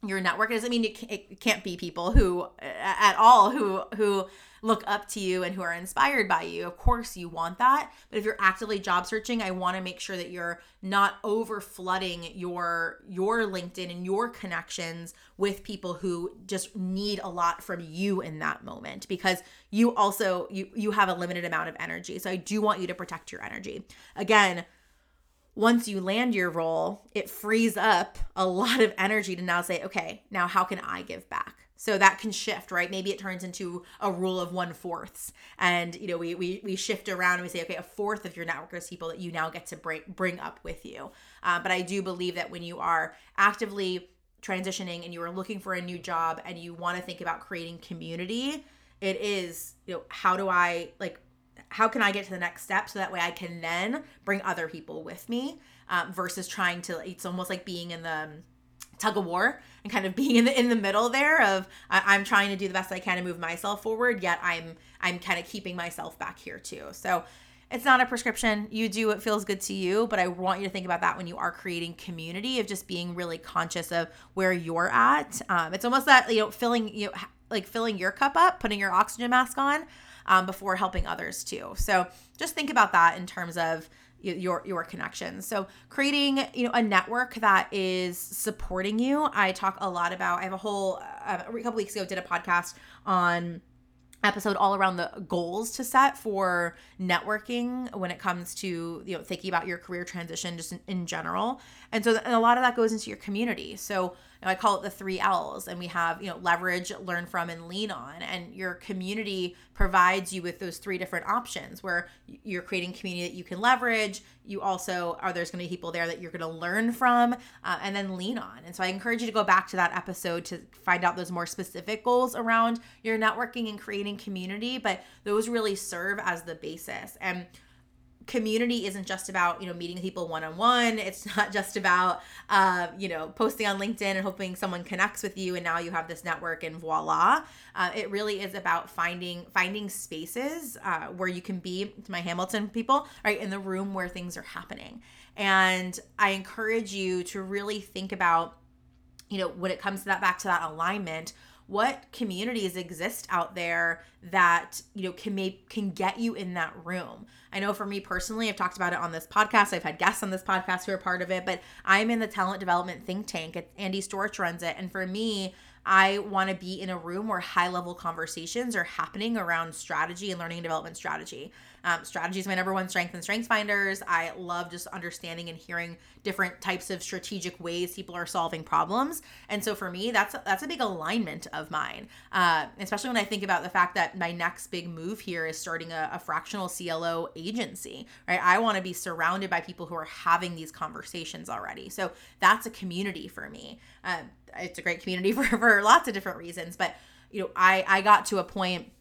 your network. It doesn't mean it can't be people who at all who who look up to you and who are inspired by you. Of course, you want that. But if you're actively job searching, I want to make sure that you're not over flooding your your LinkedIn and your connections with people who just need a lot from you in that moment because you also you you have a limited amount of energy. So I do want you to protect your energy. Again, once you land your role, it frees up a lot of energy to now say, okay, now how can I give back? So that can shift, right? Maybe it turns into a rule of one fourths, and you know we we we shift around and we say, okay, a fourth of your network is people that you now get to bring bring up with you. Uh, but I do believe that when you are actively transitioning and you are looking for a new job and you want to think about creating community, it is, you know, how do I like how can I get to the next step so that way I can then bring other people with me um, versus trying to it's almost like being in the tug of war and kind of being in the in the middle there of I, am trying to do the best I can to move myself forward yet I'm I'm kind of keeping myself back here too. So it's not a prescription. You do what feels good to you but I want you to think about that when you are creating community of just being really conscious of where you're at. Um, it's almost that you know filling you know like filling your cup up putting your oxygen mask on um, before helping others too so just think about that in terms of your your connections. So creating you know a network that is supporting you. I talk a lot about. I have a whole uh, a couple weeks ago did a podcast on episode all around the goals to set for networking when it comes to you know thinking about your career transition just in, in general and so and a lot of that goes into your community so I call it the three L's, and we have you know leverage, learn from, and lean on. And your community provides you with those three different options where you're creating community that you can leverage. You also are there's going to be people there that you're going to learn from, uh, and then lean on. And so I encourage you to go back to that episode to find out those more specific goals around your networking and creating community. But those really serve as the basis and community isn't just about you know meeting people one on one it's not just about uh, you know posting on linkedin and hoping someone connects with you and now you have this network and voila. Uh, it really is about finding finding spaces uh, where you can be to my hamilton people right in the room where things are happening. And i encourage you to really think about you know when it comes to that back to that alignment what communities exist out there that you know can make can get you in that room. I know for me personally i've talked about it on this podcast. I've had guests on this podcast who are part of it but i'm in the talent development think tank andy storch runs it. And for me I want to be in a room where high level conversations are happening around strategy and learning and development strategy. Um, strategy is my number one strength and strengths finders. I love just understanding and hearing different types of strategic ways people are solving problems. And so for me, that's that's a big alignment of mine, uh, especially when I think about the fact that my next big move here is starting a, a fractional CLO agency. Right, I want to be surrounded by people who are having these conversations already. So that's a community for me. Uh, it's a great community for, for lots of different reasons, but you know, I I got to a point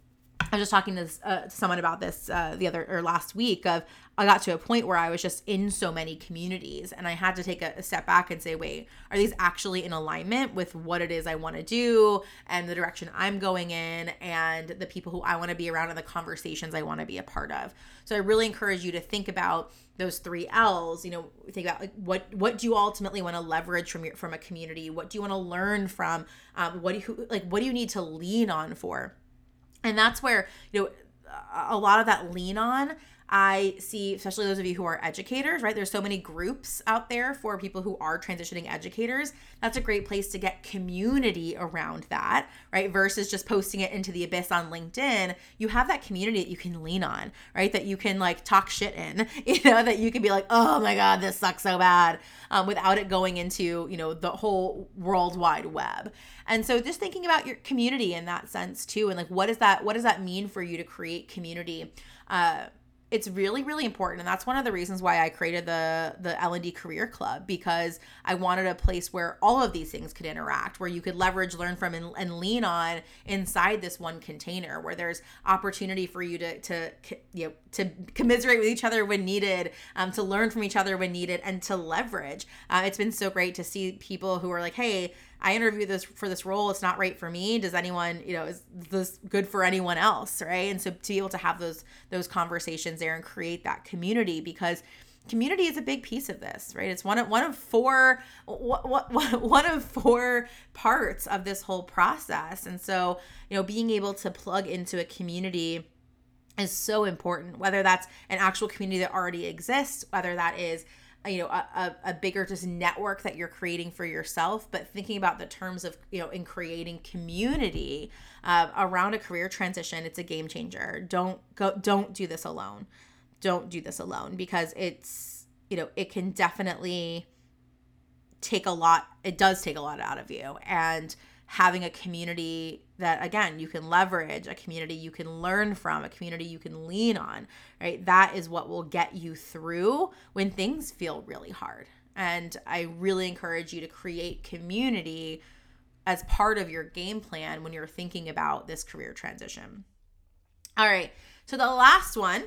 I was just talking to, uh, someone about this uh, the other or last week of I got to a point where I was just in so many communities and I had to take a, a step back and say, wait, are these actually in alignment with what it is I want to do and the direction I'm going in and the people who I want to be around and the conversations I want to be a part of? So I really encourage you to think about those three L's. You know, think about like what what do you ultimately want to leverage from your from a community? What do you want to learn from? Um, what do you like? What do you need to lean on for? And that's where, you know, a lot of that lean on I see, especially those of you who are educators, right? There's so many groups out there for people who are transitioning educators. That's a great place to get community around that, right? Versus just posting it into the abyss on LinkedIn. You have that community that you can lean on, right? That you can like talk shit in, you know, that you can be like, oh my God, this sucks so bad, um, without it going into, you know, the whole worldwide web. And so just thinking about your community in that sense too, and like, what does that, what does that mean for you to create community? Uh, it's really really important. And that's one of the reasons why i created the the l&d career club because i wanted a place where all of these things could interact where you could leverage learn from and, and lean on inside this one container where there's opportunity for you to to you know to commiserate with each other when needed um, to learn from each other when needed and to leverage. Uh, it's been so great to see people who are like hey I interviewed this for this role. It's not right for me. Does anyone, you know, is this good for anyone else, right? And so to be able to have those those conversations there and create that community because community is a big piece of this, right? It's one of one of four what, one of four parts of this whole process. And so, you know, being able to plug into a community is so important, whether that's an actual community that already exists, whether that is you know a, a bigger just network that you're creating for yourself but thinking about the terms of you know in creating community uh, around a career transition it's a game changer. Don't go don't do this alone. Don't do this alone because it's you know it can definitely take a lot it does take a lot out of you. And having a community that again you can leverage a community you can learn from a community you can lean on right that is what will get you through when things feel really hard And I really encourage you to create community as part of your game plan when you're thinking about this career transition. All right. So the last one,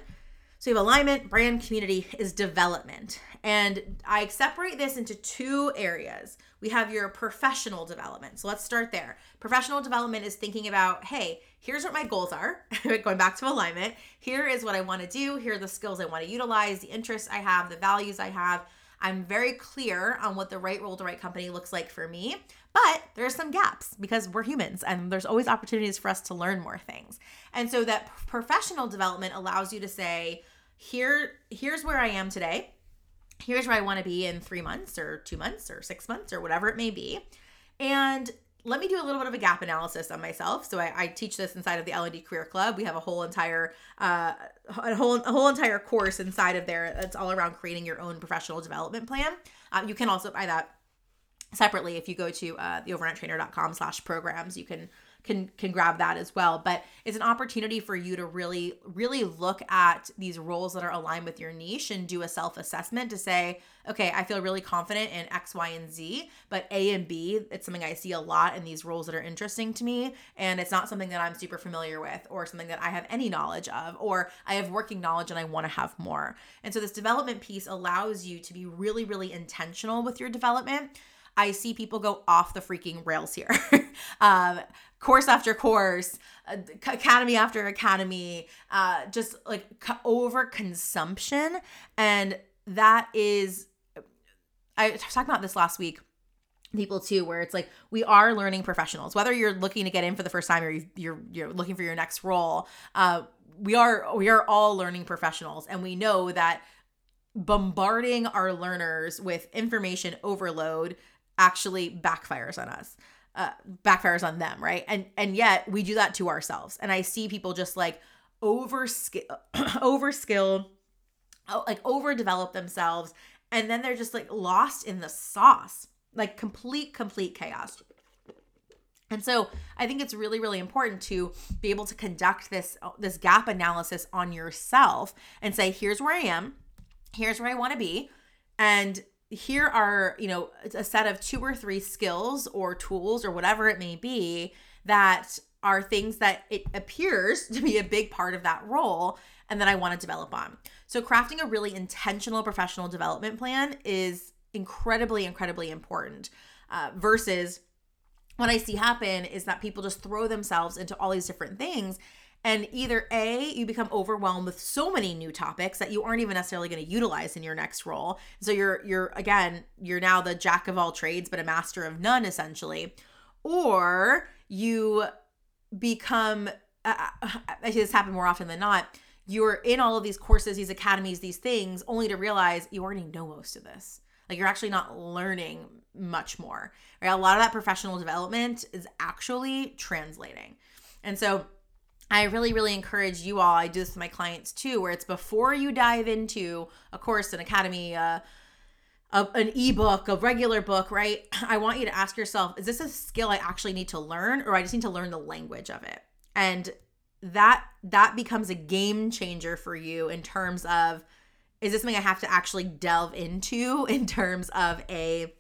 so you have alignment, brand, community is development. And I separate this into two areas. We have your professional development. So let's start there. Professional development is thinking about, hey, here's what my goals are, going back to alignment. Here is what I want to do. Here are the skills I want to utilize, the interests I have, the values I have. I'm very clear on what the right role, to right company looks like for me. But there are some gaps because we're humans and there's always opportunities for us to learn more things. And so that professional development allows you to say, here, here's where I am today. Here's where I want to be in three months or two months or six months or whatever it may be. And let me do a little bit of a gap analysis on myself. So I, I teach this inside of the L&D Career Club. We have a whole entire uh, a whole a whole entire course inside of there. It's all around creating your own professional development plan. Um, you can also buy that separately if you go to uh, theovernighttrainer.com slash programs you can can can grab that as well. But it's an opportunity for you to really really look at these roles that are aligned with your niche and do a self assessment to say okay i feel really confident in x y and z but a and b it's something i see a lot in these roles that are interesting to me. And it's not something that i'm super familiar with or something that i have any knowledge of or i have working knowledge and i want to have more. And so this development piece allows you to be really really intentional with your development I see people go off the freaking rails here. um, course after course, uh, academy after academy, uh, just like over consumption. And that is, I was talking about this last week people too where it's like we are learning professionals whether you're looking to get in for the first time or you're you're looking for your next role uh, we are we are all learning professionals and we know that bombarding our learners with information overload actually backfires on us uh, backfires on them right? And and yet we do that to ourselves. And i see people just like over skill over skill like overdevelop themselves and then they're just like lost in the sauce like complete complete chaos. And so I think it's really really important to be able to conduct this this gap analysis on yourself and say here's where I am, here's where I want to be, and here are, you know, a set of two or three skills or tools or whatever it may be that are things that it appears to be a big part of that role and that I want to develop on. So, crafting a really intentional professional development plan is incredibly, incredibly important uh, versus what I see happen is that people just throw themselves into all these different things and either A, you become overwhelmed with so many new topics that you aren't even necessarily going to utilize in your next role. So you're you're again, you're now the jack of all trades but a master of none essentially. Or you become uh, I see this happen more often than not. You're in all of these courses, these academies, these things only to realize you already know most of this. Like you're actually not learning much more. Right? A lot of that professional development is actually translating. And so I really, really encourage you all. I do this with my clients too, where it's before you dive into a course, an academy, uh, a, an ebook, a regular book, right? I want you to ask yourself, is this a skill I actually need to learn, or I just need to learn the language of it? And that that becomes a game changer for you in terms of is this something I have to actually delve into in terms of a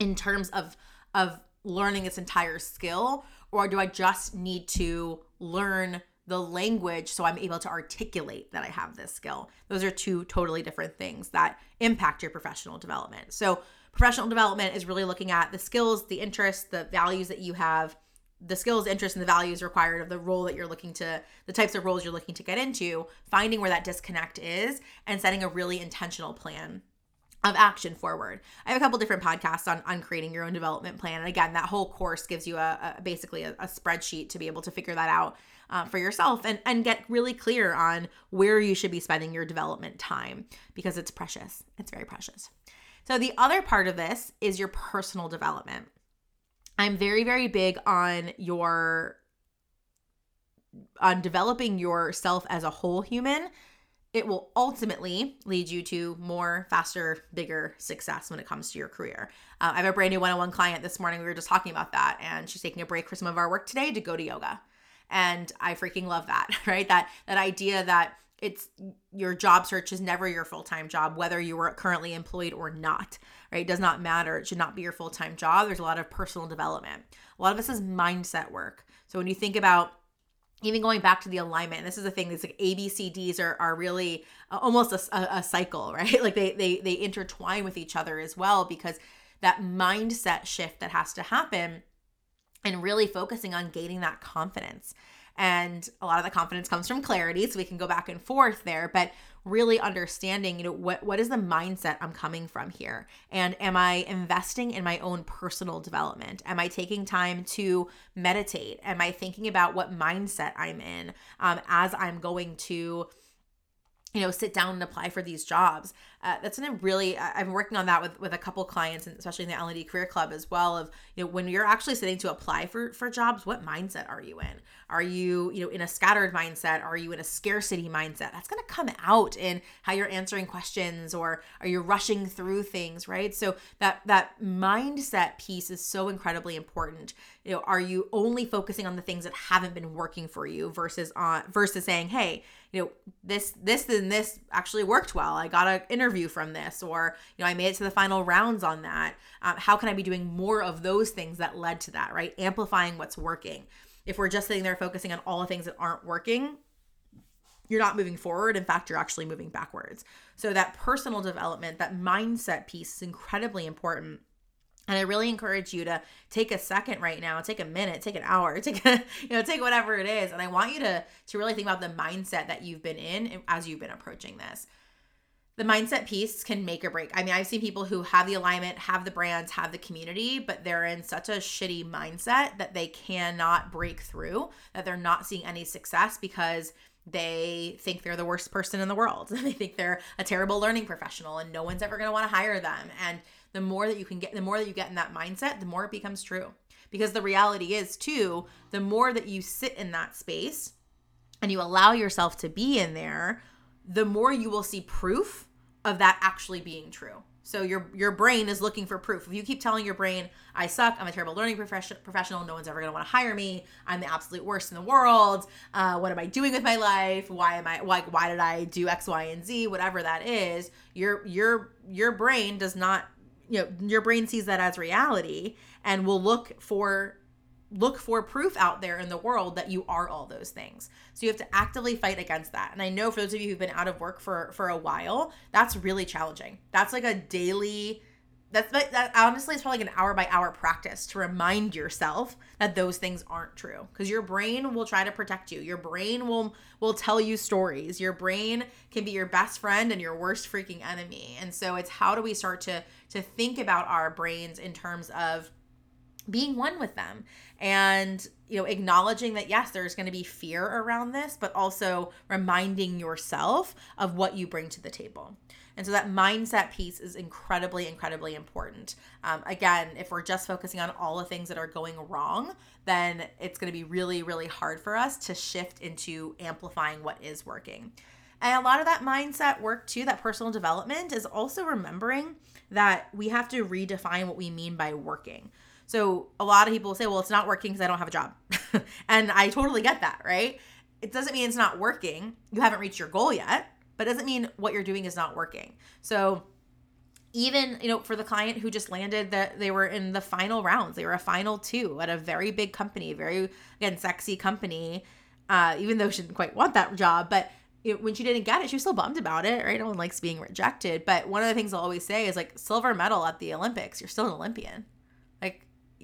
in terms of of learning this entire skill or do I just need to learn the language so I'm able to articulate that I have this skill? Those are two totally different things that impact your professional development. So, professional development is really looking at the skills, the interests, the values that you have, the skills, interests, and the values required of the role that you're looking to, the types of roles you're looking to get into, finding where that disconnect is, and setting a really intentional plan of action forward. I have a couple different podcasts on on creating your own development plan, and again, that whole course gives you a, a basically a, a, spreadsheet to be able to figure that out uh, for yourself and and get really clear on where you should be spending your development time because it's precious. It's very precious. So the other part of this is your personal development. I'm very very big on your on developing yourself as a whole human it will ultimately lead you to more, faster, bigger success when it comes to your career. Uh, I have a brand new one on one client this morning. We were just talking about that, and she's taking a break for some of our work today to go to yoga. And I freaking love that, right? That that idea that it's your job search is never your full-time job whether you are currently employed or not right it does not matter it should not be your full-time job there's a lot of personal development a lot of this is mindset work so when you think about even going back to the alignment this is the thing these like abcds are, are really almost a, a, a cycle right? Like they, they they intertwine with each other as well because that mindset shift that has to happen and really focusing on gaining that confidence. And a lot of the confidence comes from clarity so we can go back and forth there but really understanding you know what what is the mindset i'm coming from here? And am i investing in my own personal development? Am i taking time to meditate? Am i thinking about what mindset i'm in um, as i'm going to you know sit down and apply for these jobs uh, that's a really i'm working on that with with a couple clients and especially in the l&d career club as well of you know when you're actually sitting to apply for for jobs what mindset are you in? Are you you know in a scattered mindset? Are you in a scarcity mindset? That's going to come out in how you're answering questions or are you rushing through things right? So that that mindset piece is so incredibly important. You know are you only focusing on the things that haven't been working for you versus on versus saying hey you know this this and this actually worked well. I got an interview from this or you know i made it to the final rounds on that um, how can i be doing more of those things that led to that right? Amplifying what's working. If we're just sitting there focusing on all the things that aren't working you're not moving forward. In fact you're actually moving backwards. So that personal development that mindset piece is incredibly important. And I really encourage you to take a second right now, take a minute, take an hour, take a, you know, take whatever it is. And I want you to to really think about the mindset that you've been in as you've been approaching this. The mindset piece can make or break. I mean, I've seen people who have the alignment, have the brands, have the community, but they're in such a shitty mindset that they cannot break through, that they're not seeing any success because they think they're the worst person in the world. they think they're a terrible learning professional and no one's ever going to want to hire them. And the more that you can get, the more that you get in that mindset, the more it becomes true. Because the reality is, too, the more that you sit in that space and you allow yourself to be in there, the more you will see proof of that actually being true. So your your brain is looking for proof. If you keep telling your brain, "I suck. I'm a terrible learning profession- professional. No one's ever going to want to hire me. I'm the absolute worst in the world. Uh, what am I doing with my life? Why am I like why did I do X, Y, and Z? Whatever that is, your your your brain does not you know your brain sees that as reality and will look for look for proof out there in the world that you are all those things. So you have to actively fight against that. And I know for those of you who've been out of work for for a while, that's really challenging. That's like a daily that's that honestly it's probably like an hour by hour practice to remind yourself that those things aren't true because your brain will try to protect you your brain will will tell you stories your brain can be your best friend and your worst freaking enemy and so it's how do we start to to think about our brains in terms of being one with them and you know acknowledging that yes there's going to be fear around this but also reminding yourself of what you bring to the table. And so that mindset piece is incredibly incredibly important. Um, again if we're just focusing on all the things that are going wrong then it's going to be really really hard for us to shift into amplifying what is working. And a lot of that mindset work too that personal development is also remembering that we have to redefine what we mean by working so a lot of people say, well, it's not working because I don't have a job. and I totally get that, right? It doesn't mean it's not working. You haven't reached your goal yet, but it doesn't mean what you're doing is not working. So even, you know, for the client who just landed that they were in the final rounds, they were a final two at a very big company, very, again, sexy company, uh, even though she didn't quite want that job, but it, when she didn't get it, she was still bummed about it, right? No one likes being rejected. But one of the things I'll always say is like silver medal at the Olympics, you're still an Olympian.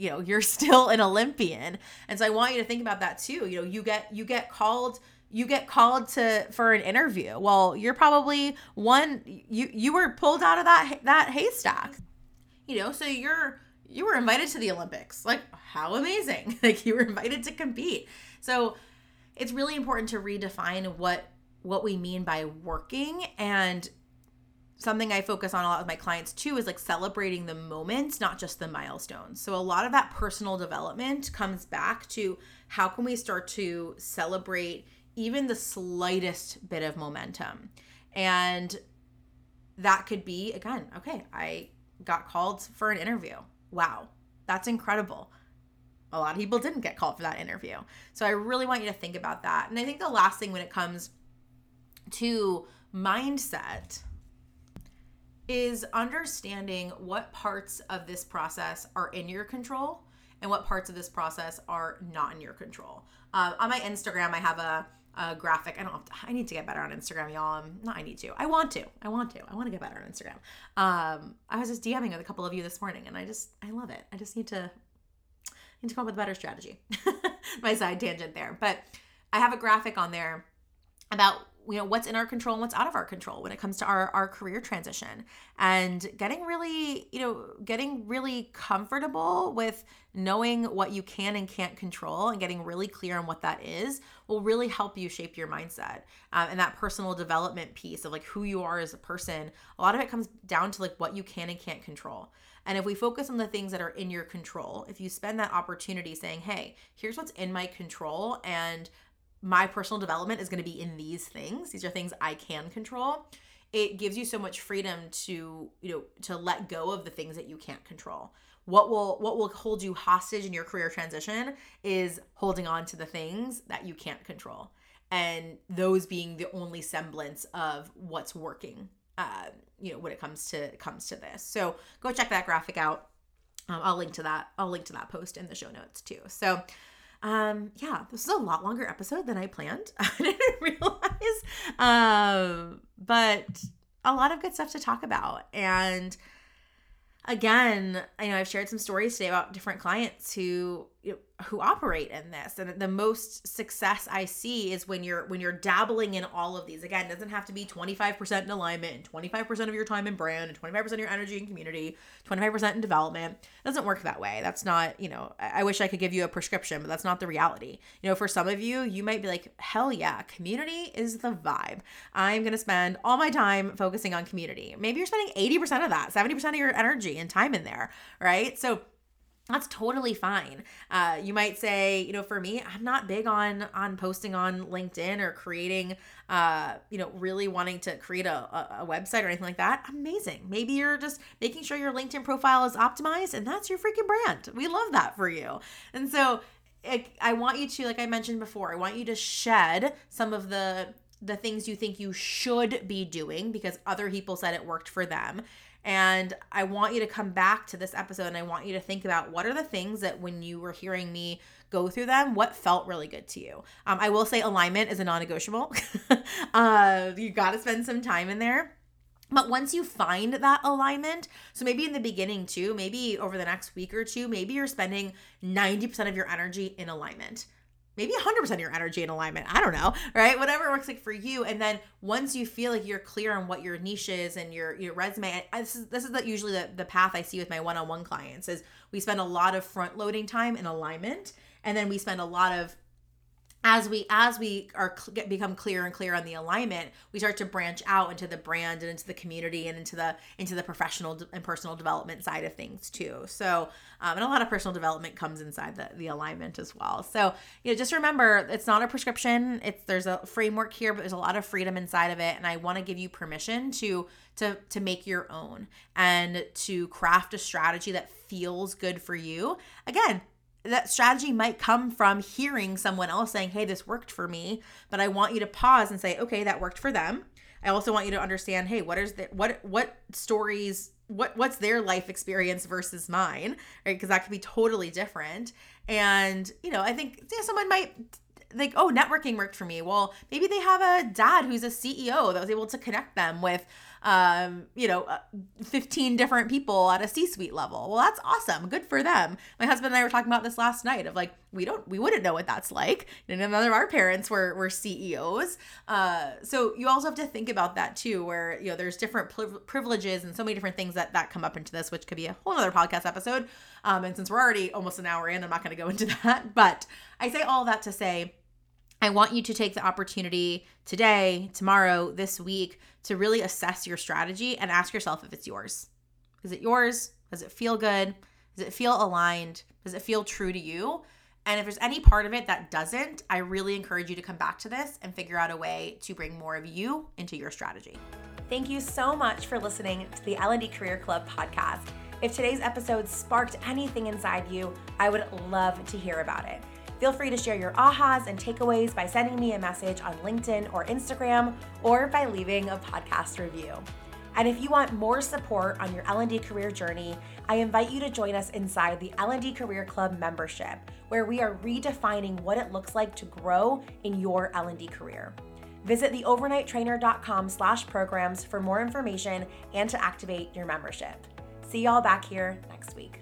You know you're still an olympian. And so i want you to think about that too. You know you get you get called you get called to for an interview. Well you're probably one you you were pulled out of that that haystack. You know so you're you were invited to the olympics. Like how amazing. Like you were invited to compete. So it's really important to redefine what what we mean by working and something I focus on a lot with my clients too is like celebrating the moments, not just the milestones. So a lot of that personal development comes back to how can we start to celebrate even the slightest bit of momentum. And that could be again, okay, I got called for an interview. Wow, that's incredible. A lot of people didn't get called for that interview. So I really want you to think about that. And I think the last thing when it comes to mindset is understanding what parts of this process are in your control and what parts of this process are not in your control. Uh, on my Instagram, I have a, a graphic. I don't. To, I need to get better on Instagram, y'all. I'm not. I need to. I want to. I want to. I want to get better on Instagram. Um, I was just DMing with a couple of you this morning, and I just I love it. I just need to need to come up with a better strategy. my side tangent there, but I have a graphic on there about you know what's in our control and what's out of our control when it comes to our our career transition. And getting really you know getting really comfortable with knowing what you can and can't control and getting really clear on what that is will really help you shape your mindset um, and that personal development piece of like who you are as a person a lot of it comes down to like what you can and can't control. And if we focus on the things that are in your control if you spend that opportunity saying hey here's what's in my control and my personal development is going to be in these things. These are things I can control. It gives you so much freedom to, you know, to let go of the things that you can't control. What will what will hold you hostage in your career transition is holding on to the things that you can't control. And those being the only semblance of what's working. Uh, you know, when it comes to comes to this. So go check that graphic out. Um, I'll link to that. I'll link to that post in the show notes too. So um yeah this is a lot longer episode than i planned. I didn't realize. Um but a lot of good stuff to talk about. And again i know i've shared some stories today about different clients who who operate in this. And the most success i see is when you're when you're dabbling in all of these. Again doesn't have to be 25% in alignment and 25% of your time in brand and 25% of your energy and community 25% in development. It doesn't work that way. That's not you know I, I wish i could give you a prescription but that's not the reality. You know for some of you you might be like hell yeah community is the vibe. I'm going to spend all my time focusing on community. Maybe you're spending 80% of that 70% of your energy and time in there right? So that's totally fine. Uh, you might say you know for me i'm not big on on posting on linkedin or creating uh, you know really wanting to create a, a, website or anything like that. Amazing. Maybe you're just making sure your linkedin profile is optimized and that's your freaking brand. We love that for you. And so it, i want you to like i mentioned before i want you to shed some of the the things you think you should be doing because other people said it worked for them and I want you to come back to this episode and I want you to think about what are the things that when you were hearing me go through them, what felt really good to you. Um, I will say alignment is a non negotiable. uh, you got to spend some time in there. But once you find that alignment, so maybe in the beginning too, maybe over the next week or two, maybe you're spending 90% of your energy in alignment maybe 100% of your energy in alignment. I don't know, right? Whatever works like for you. And then once you feel like you're clear on what your niche is and your your resume, this is this is the, usually the, the path I see with my one-on-one clients is we spend a lot of front loading time in alignment and then we spend a lot of as we as we are get, become clear and clear on the alignment we start to branch out into the brand and into the community and into the into the professional and personal development side of things too. So um, and a lot of personal development comes inside the, the alignment as well. So you know just remember it's not a prescription. It's there's a framework here but there's a lot of freedom inside of it. And i want to give you permission to to to make your own and to craft a strategy that feels good for you. Again that strategy might come from hearing someone else saying, Hey, this worked for me. But I want you to pause and say, Okay, that worked for them. I also want you to understand, hey, what is the what what stories what what's their life experience versus mine, right? Because that could be totally different. And you know, I think yeah, someone might like, oh, networking worked for me. Well, maybe they have a dad who's a CEO that was able to connect them with um, you know, uh, 15 different people at a C suite level. Well, that's awesome. Good for them. My husband and I were talking about this last night of like, we don't, we wouldn't know what that's like. And none of our parents were, were CEOs. Uh, so you also have to think about that too, where, you know, there's different privileges and so many different things that, that come up into this, which could be a whole other podcast episode. Um, and since we're already almost an hour in, I'm not going to go into that, but I say all that to say, I want you to take the opportunity today, tomorrow, this week to really assess your strategy and ask yourself if it's yours. Is it yours? Does it feel good? Does it feel aligned? Does it feel true to you? And if there's any part of it that doesn't, I really encourage you to come back to this and figure out a way to bring more of you into your strategy. Thank you so much for listening to the L&D Career Club podcast. If today's episode sparked anything inside you, I would love to hear about it Feel free to share your ahas and takeaways by sending me a message on LinkedIn or Instagram or by leaving a podcast review. And if you want more support on your L&D career journey, I invite you to join us inside the L&D Career Club membership, where we are redefining what it looks like to grow in your L&D career. Visit theovernighttrainer.com slash programs for more information and to activate your membership. See y'all back here next week.